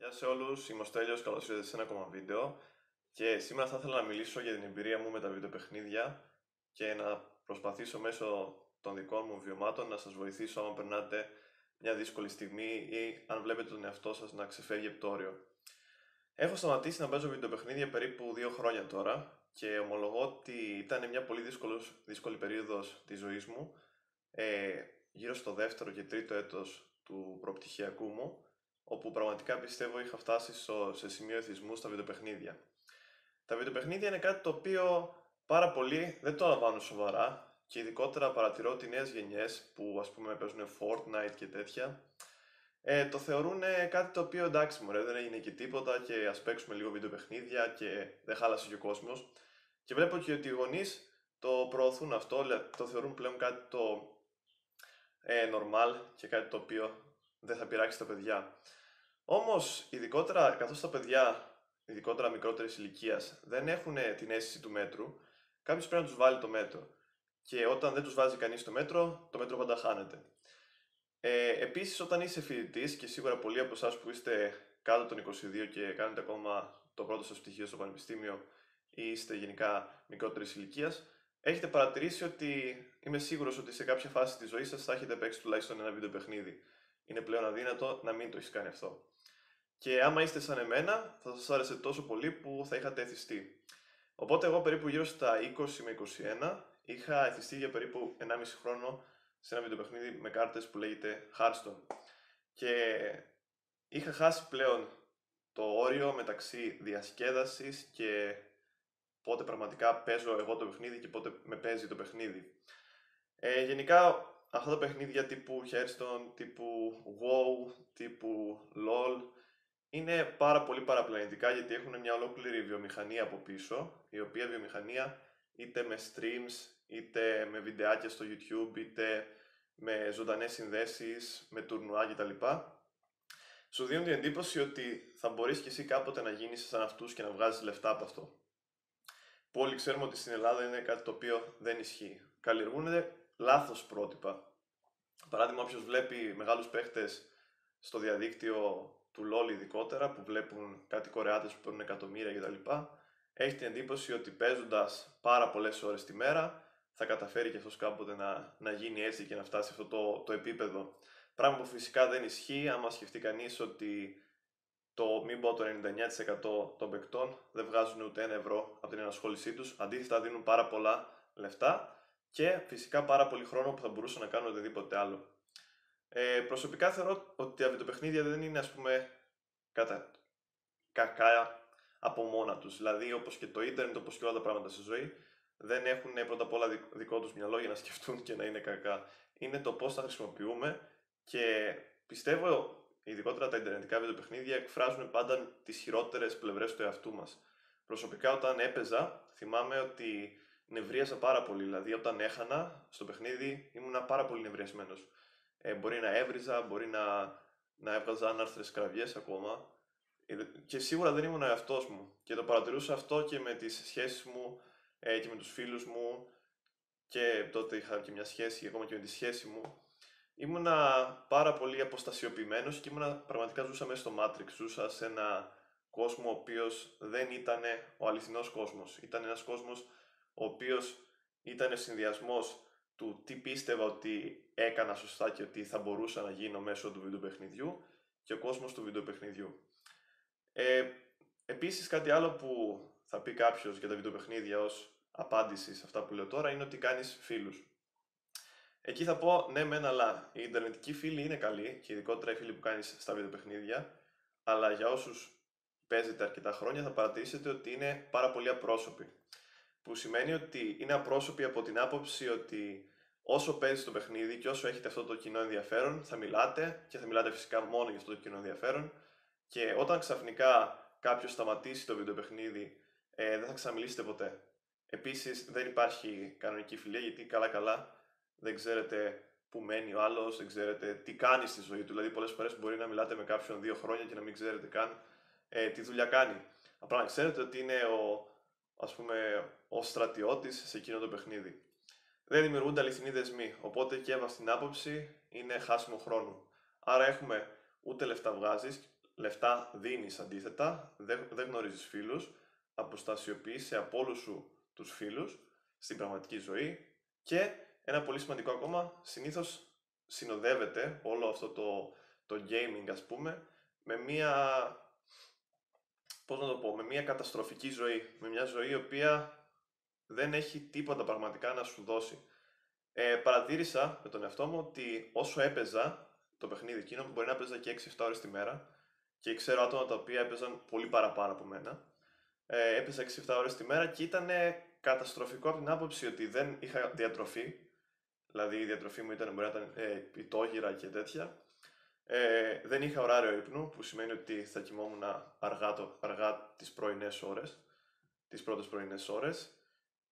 Γεια σε όλους, είμαι ο Στέλιος, καλώς ήρθατε σε ένα ακόμα βίντεο και σήμερα θα ήθελα να μιλήσω για την εμπειρία μου με τα βιντεοπαιχνίδια και να προσπαθήσω μέσω των δικών μου βιωμάτων να σας βοηθήσω αν περνάτε μια δύσκολη στιγμή ή αν βλέπετε τον εαυτό σας να ξεφεύγει από το όριο. Έχω σταματήσει να παίζω βιντεοπαιχνίδια περίπου δύο χρόνια τώρα και ομολογώ ότι ήταν μια πολύ δύσκολος, δύσκολη περίοδος της ζωής μου ε, γύρω στο δεύτερο και τρίτο έτος του προπτυχιακού μου όπου πραγματικά πιστεύω είχα φτάσει στο, σε σημείο εθισμού στα βιντεοπαιχνίδια. Τα βιντεοπαιχνίδια είναι κάτι το οποίο πάρα πολλοί δεν το λαμβάνουν σοβαρά και ειδικότερα παρατηρώ ότι νέες γενιές που ας πούμε παίζουν Fortnite και τέτοια ε, το θεωρούν κάτι το οποίο εντάξει μωρέ δεν έγινε και τίποτα και ας παίξουμε λίγο βιντεοπαιχνίδια και δεν χάλασε και ο κόσμος και βλέπω και ότι οι γονείς το προωθούν αυτό, το θεωρούν πλέον κάτι το ε, normal και κάτι το οποίο δεν θα πειράξει τα παιδιά. Όμως, ειδικότερα καθώς τα παιδιά, ειδικότερα μικρότερης ηλικίας, δεν έχουν την αίσθηση του μέτρου, κάποιος πρέπει να τους βάλει το μέτρο. Και όταν δεν τους βάζει κανείς το μέτρο, το μέτρο πάντα χάνεται. Ε, Επίσης, όταν είσαι φοιτητής, και σίγουρα πολλοί από εσάς που είστε κάτω των 22 και κάνετε ακόμα το πρώτο σας πτυχίο στο πανεπιστήμιο ή είστε γενικά μικρότερης ηλικίας, έχετε παρατηρήσει ότι είμαι σίγουρος ότι σε κάποια φάση της ζωής σας θα έχετε παίξει τουλάχιστον ένα βίντεο παιχνίδι. Είναι πλέον αδύνατο να μην το έχεις κάνει αυτό. Και άμα είστε σαν εμένα, θα σας άρεσε τόσο πολύ που θα είχατε εθιστεί. Οπότε εγώ περίπου γύρω στα 20 με 21 είχα εθιστεί για περίπου 1,5 χρόνο σε ένα βιντεοπαιχνίδι με κάρτες που λέγεται Hearthstone. Και είχα χάσει πλέον το όριο μεταξύ διασκέδασης και πότε πραγματικά παίζω εγώ το παιχνίδι και πότε με παίζει το παιχνίδι. Ε, γενικά αυτά τα παιχνίδια τύπου Hearthstone, τύπου WoW, τύπου LOL είναι πάρα πολύ παραπλανητικά γιατί έχουν μια ολόκληρη βιομηχανία από πίσω, η οποία βιομηχανία είτε με streams, είτε με βιντεάκια στο YouTube, είτε με ζωντανές συνδέσεις, με τουρνουά κτλ. Σου δίνουν την εντύπωση ότι θα μπορείς και εσύ κάποτε να γίνεις σαν αυτούς και να βγάζεις λεφτά από αυτό. Που όλοι ξέρουμε ότι στην Ελλάδα είναι κάτι το οποίο δεν ισχύει. Καλλιεργούν λάθος πρότυπα. Παράδειγμα, όποιος βλέπει μεγάλους παίχτες στο διαδίκτυο του LOL ειδικότερα που βλέπουν κάτι κορεάτες που παίρνουν εκατομμύρια κτλ. Έχει την εντύπωση ότι παίζοντας πάρα πολλές ώρες τη μέρα θα καταφέρει και αυτός κάποτε να, να γίνει έτσι και να φτάσει σε αυτό το, το επίπεδο. Πράγμα που φυσικά δεν ισχύει άμα σκεφτεί κανείς ότι το μην πω το 99% των παικτών δεν βγάζουν ούτε ένα ευρώ από την ενασχόλησή τους. Αντίθετα δίνουν πάρα πολλά λεφτά και φυσικά πάρα πολύ χρόνο που θα μπορούσαν να κάνουν οτιδήποτε άλλο. Ε, προσωπικά θεωρώ ότι τα βιντεοπαιχνίδια δεν είναι ας πούμε κατά κακά από μόνα τους. Δηλαδή όπως και το ίντερνετ, όπως και όλα τα πράγματα στη ζωή, δεν έχουν πρώτα απ' όλα δικό τους μυαλό για να σκεφτούν και να είναι κακά. Είναι το πώς τα χρησιμοποιούμε και πιστεύω ειδικότερα τα ιντερνετικά βιντεοπαιχνίδια εκφράζουν πάντα τις χειρότερες πλευρές του εαυτού μας. Προσωπικά όταν έπαιζα θυμάμαι ότι νευρίασα πάρα πολύ, δηλαδή όταν έχανα στο παιχνίδι ήμουν πάρα πολύ νευριασμένος. Ε, μπορεί να έβριζα, μπορεί να, να έβγαζα άναρθρες κραυγές ακόμα. Ε, και σίγουρα δεν ήμουν εαυτός μου. Και το παρατηρούσα αυτό και με τις σχέσεις μου ε, και με τους φίλους μου. Και τότε είχα και μια σχέση, ακόμα και με τη σχέση μου. Ήμουνα πάρα πολύ αποστασιοποιημένος και ήμουνα πραγματικά ζούσα μέσα στο Matrix. Ζούσα σε ένα κόσμο ο οποίος δεν ήταν ο αληθινός κόσμος. Ήταν ένας κόσμος ο οποίος ήταν συνδυασμός του τι πίστευα ότι έκανα σωστά και ότι θα μπορούσα να γίνω μέσω του βιντεοπαιχνιδιού και ο κόσμος του βιντεοπαιχνιδιού. Ε, επίσης κάτι άλλο που θα πει κάποιος για τα βιντεοπαιχνίδια ως απάντηση σε αυτά που λέω τώρα είναι ότι κάνεις φίλους. Εκεί θα πω ναι μεν αλλά οι ιντερνετικοί φίλοι είναι καλοί και ειδικότερα οι φίλοι που κάνεις στα βιντεοπαιχνίδια αλλά για όσους παίζετε αρκετά χρόνια θα παρατηρήσετε ότι είναι πάρα πολύ απρόσωποι. Που σημαίνει ότι είναι απρόσωποι από την άποψη ότι όσο παίζεις το παιχνίδι και όσο έχετε αυτό το κοινό ενδιαφέρον, θα μιλάτε και θα μιλάτε φυσικά μόνο για αυτό το κοινό ενδιαφέρον. Και όταν ξαφνικά κάποιος σταματήσει το βίντεο παιχνίδι, ε, δεν θα ξαναμιλήσετε ποτέ. Επίσης, δεν υπάρχει κανονική φιλία γιατί καλά-καλά δεν ξέρετε που μένει ο άλλος, δεν ξέρετε τι κάνει στη ζωή του. Δηλαδή, πολλές φορές μπορεί να μιλάτε με κάποιον δύο χρόνια και να μην ξέρετε καν ε, τι δουλειά κάνει. Απλά να ξέρετε ότι είναι ο, ας πούμε, ο στρατιώτης σε εκείνο το παιχνίδι δεν δημιουργούνται αληθινοί δεσμοί. Οπότε και έβα στην άποψη είναι χάσιμο χρόνου. Άρα έχουμε ούτε λεφτά βγάζεις, λεφτά δίνεις αντίθετα, δεν, δεν γνωρίζεις φίλους, αποστασιοποιείσαι από όλους σου τους φίλους στην πραγματική ζωή και ένα πολύ σημαντικό ακόμα, συνήθως συνοδεύεται όλο αυτό το, το gaming ας πούμε με μία, πώς να το πω, με μία καταστροφική ζωή, με μια ζωή η οποία δεν έχει τίποτα πραγματικά να σου δώσει. Ε, παρατήρησα με τον εαυτό μου ότι όσο έπαιζα το παιχνίδι εκείνο, μπορεί να έπαιζα και 6-7 ώρες τη μέρα και ξέρω άτομα τα οποία έπαιζαν πολύ παραπάνω από μένα. Ε, έπαιζα 6-7 ώρες τη μέρα και ήταν καταστροφικό από την άποψη ότι δεν είχα διατροφή. Δηλαδή η διατροφή μου ήταν, μπορεί να ήταν ε, πιτόγυρα και τέτοια. Ε, δεν είχα ωράριο ύπνου, που σημαίνει ότι θα κοιμόμουν αργά, το, αργά τις πρωινές ώρες, τις πρώτες πρωινές ώρες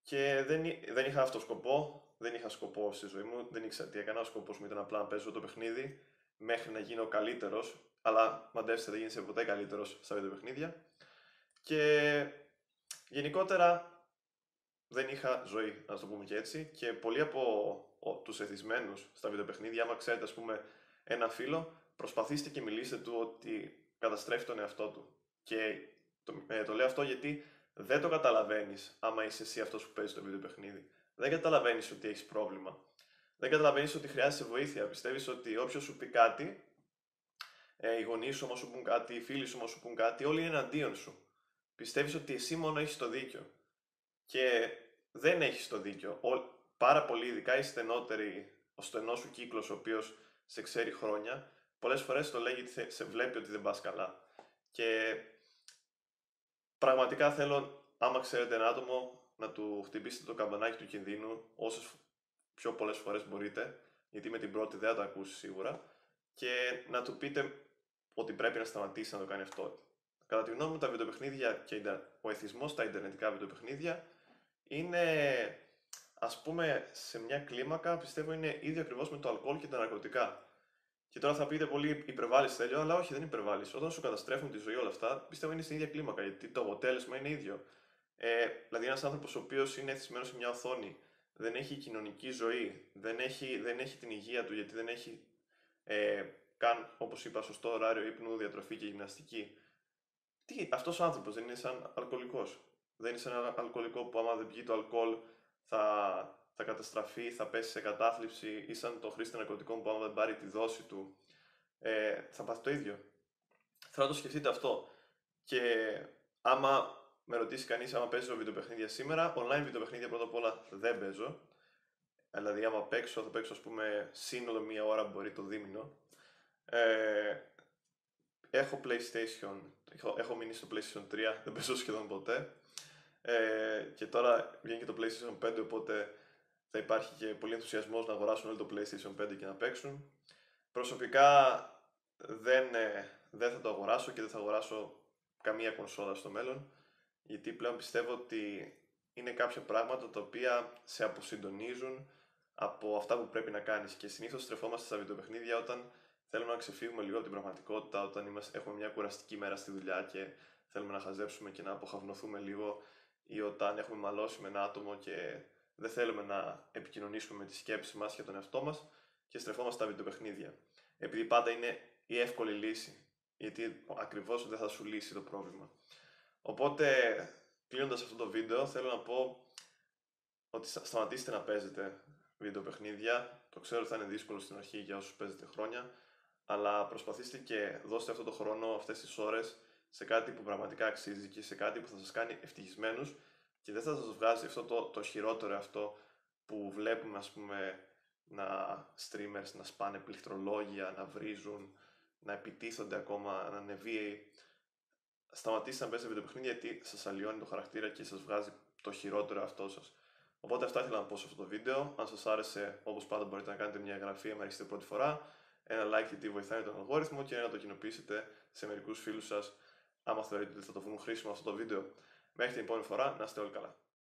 και δεν, δεν είχα αυτό σκοπό, δεν είχα σκοπό στη ζωή μου, δεν ήξερα τι έκανα, ο σκοπός μου ήταν απλά να παίζω το παιχνίδι μέχρι να γίνω καλύτερος, αλλά μαντεύστε δεν γίνεσαι ποτέ καλύτερος στα βιντεοπαιχνίδια και γενικότερα δεν είχα ζωή, να το πούμε και έτσι και πολλοί από τους εθισμένους στα βιντεοπαιχνίδια, άμα ξέρετε ας πούμε ένα φίλο, προσπαθήστε και μιλήστε του ότι καταστρέφει τον εαυτό του. Και το, ε, το λέω αυτό γιατί δεν το καταλαβαίνεις άμα είσαι εσύ αυτός που παίζει το βίντεο παιχνίδι. Δεν καταλαβαίνεις ότι έχεις πρόβλημα. Δεν καταλαβαίνεις ότι χρειάζεσαι βοήθεια. Πιστεύεις ότι όποιος σου πει κάτι, ε, οι γονείς σου όμως σου πούν κάτι, οι φίλοι σου όμως σου πούν κάτι, όλοι είναι εναντίον σου. Πιστεύεις ότι εσύ μόνο έχεις το δίκιο. Και δεν έχεις το δίκιο. Ο, πάρα πολύ, ειδικά οι στενότεροι, ο στενός σου κύκλος, ο οποίος σε ξέρει χρόνια, πολλές φορές το λέγει ότι σε βλέπει ότι δεν πας καλά. Και πραγματικά θέλω, άμα ξέρετε ένα άτομο, να του χτυπήσετε το καμπανάκι του κινδύνου όσες πιο πολλές φορές μπορείτε, γιατί με την πρώτη δεν θα το ακούσει σίγουρα, και να του πείτε ότι πρέπει να σταματήσει να το κάνει αυτό. Κατά τη γνώμη μου, τα βιντεοπαιχνίδια και ο εθισμός στα ιντερνετικά βιντεοπαιχνίδια είναι, ας πούμε, σε μια κλίμακα, πιστεύω είναι ίδιο ακριβώς με το αλκοόλ και τα ναρκωτικά. Και τώρα θα πείτε πολύ υπερβάλλεις τέλειο, αλλά όχι, δεν υπερβάλλεις. Όταν σου καταστρέφουν τη ζωή όλα αυτά, πιστεύω είναι στην ίδια κλίμακα, γιατί το αποτέλεσμα είναι ίδιο. Ε, δηλαδή, ένας άνθρωπος ο οποίος είναι εθισμένος σε μια οθόνη, δεν έχει κοινωνική ζωή, δεν έχει, δεν έχει την υγεία του, γιατί δεν έχει ε, καν, όπως είπα, σωστό ωράριο ύπνου, διατροφή και γυμναστική. Τι, αυτός ο άνθρωπος δεν είναι σαν αλκοολικός. Δεν είναι σαν ένα αλκοολικό που άμα δεν πιει το αλκοόλ θα, θα καταστραφεί, θα πέσει σε κατάθλιψη ή σαν το χρήστη ναρκωτικών που άμα δεν πάρει τη δόση του ε, θα πάθει το ίδιο. Θέλω να το σκεφτείτε αυτό. Και άμα με ρωτήσει κανείς άμα παίζω βιντεοπαιχνίδια σήμερα, online βιντεοπαιχνίδια πρώτα απ' όλα δεν παίζω. Δηλαδή, άμα παίξω, θα παίξω ας πούμε σύνολο μία ώρα μπορεί το δίμηνο. Ε, έχω PlayStation, έχω, έχω μείνει στο PlayStation 3, δεν παίζω σχεδόν ποτέ. Ε, και τώρα βγαίνει και το PlayStation 5, οπότε θα υπάρχει και πολύ ενθουσιασμός να αγοράσουν όλο το PlayStation 5 και να παίξουν. Προσωπικά δεν, ε, δεν θα το αγοράσω και δεν θα αγοράσω καμία κονσόλα στο μέλλον, γιατί πλέον πιστεύω ότι είναι κάποια πράγματα τα οποία σε αποσυντονίζουν από αυτά που πρέπει να κάνεις και συνήθως στρεφόμαστε στα βιντεοπαιχνίδια όταν θέλουμε να ξεφύγουμε λίγο από την πραγματικότητα, όταν είμαστε, έχουμε μια κουραστική μέρα στη δουλειά και θέλουμε να χαζέψουμε και να αποχαυνοθούμε λίγο ή όταν έχουμε μαλώσει με ένα άτομο και δεν θέλουμε να επικοινωνήσουμε με τη σκέψη μας και τον εαυτό μας και στρεφόμαστε στα βιντεοπαιχνίδια. Επειδή πάντα είναι η εύκολη λύση, γιατί ακριβώς δεν θα σου λύσει το πρόβλημα. Οπότε, κλείνοντας αυτό το βίντεο, θέλω να πω ότι σταματήστε να παίζετε βιντεοπαιχνίδια. Το ξέρω ότι θα είναι δύσκολο στην αρχή για όσους παίζετε χρόνια, αλλά προσπαθήστε και δώστε αυτό το χρόνο, αυτές τις ώρες, σε κάτι που πραγματικά αξίζει και σε κάτι που θα σας κάνει ευτυχισμένους και δεν θα σας βγάζει αυτό το, το χειρότερο αυτό που βλέπουμε ας πούμε να streamers να σπάνε πληκτρολόγια, να βρίζουν, να επιτίθονται ακόμα, να είναι βίαιοι. Σταματήστε να παίζετε βιντεοπαιχνίδια γιατί σας αλλοιώνει το χαρακτήρα και σας βγάζει το χειρότερο αυτό σας. Οπότε αυτά ήθελα να πω σε αυτό το βίντεο. Αν σας άρεσε, όπως πάντα μπορείτε να κάνετε μια εγγραφή αν έρχεστε πρώτη φορά, ένα like γιατί βοηθάει τον αλγόριθμο και να το κοινοποιήσετε σε μερικούς φίλους σας άμα θεωρείτε ότι θα το βρουν χρήσιμο αυτό το βίντεο. Μέχρι την επόμενη φορά, να είστε όλοι καλά.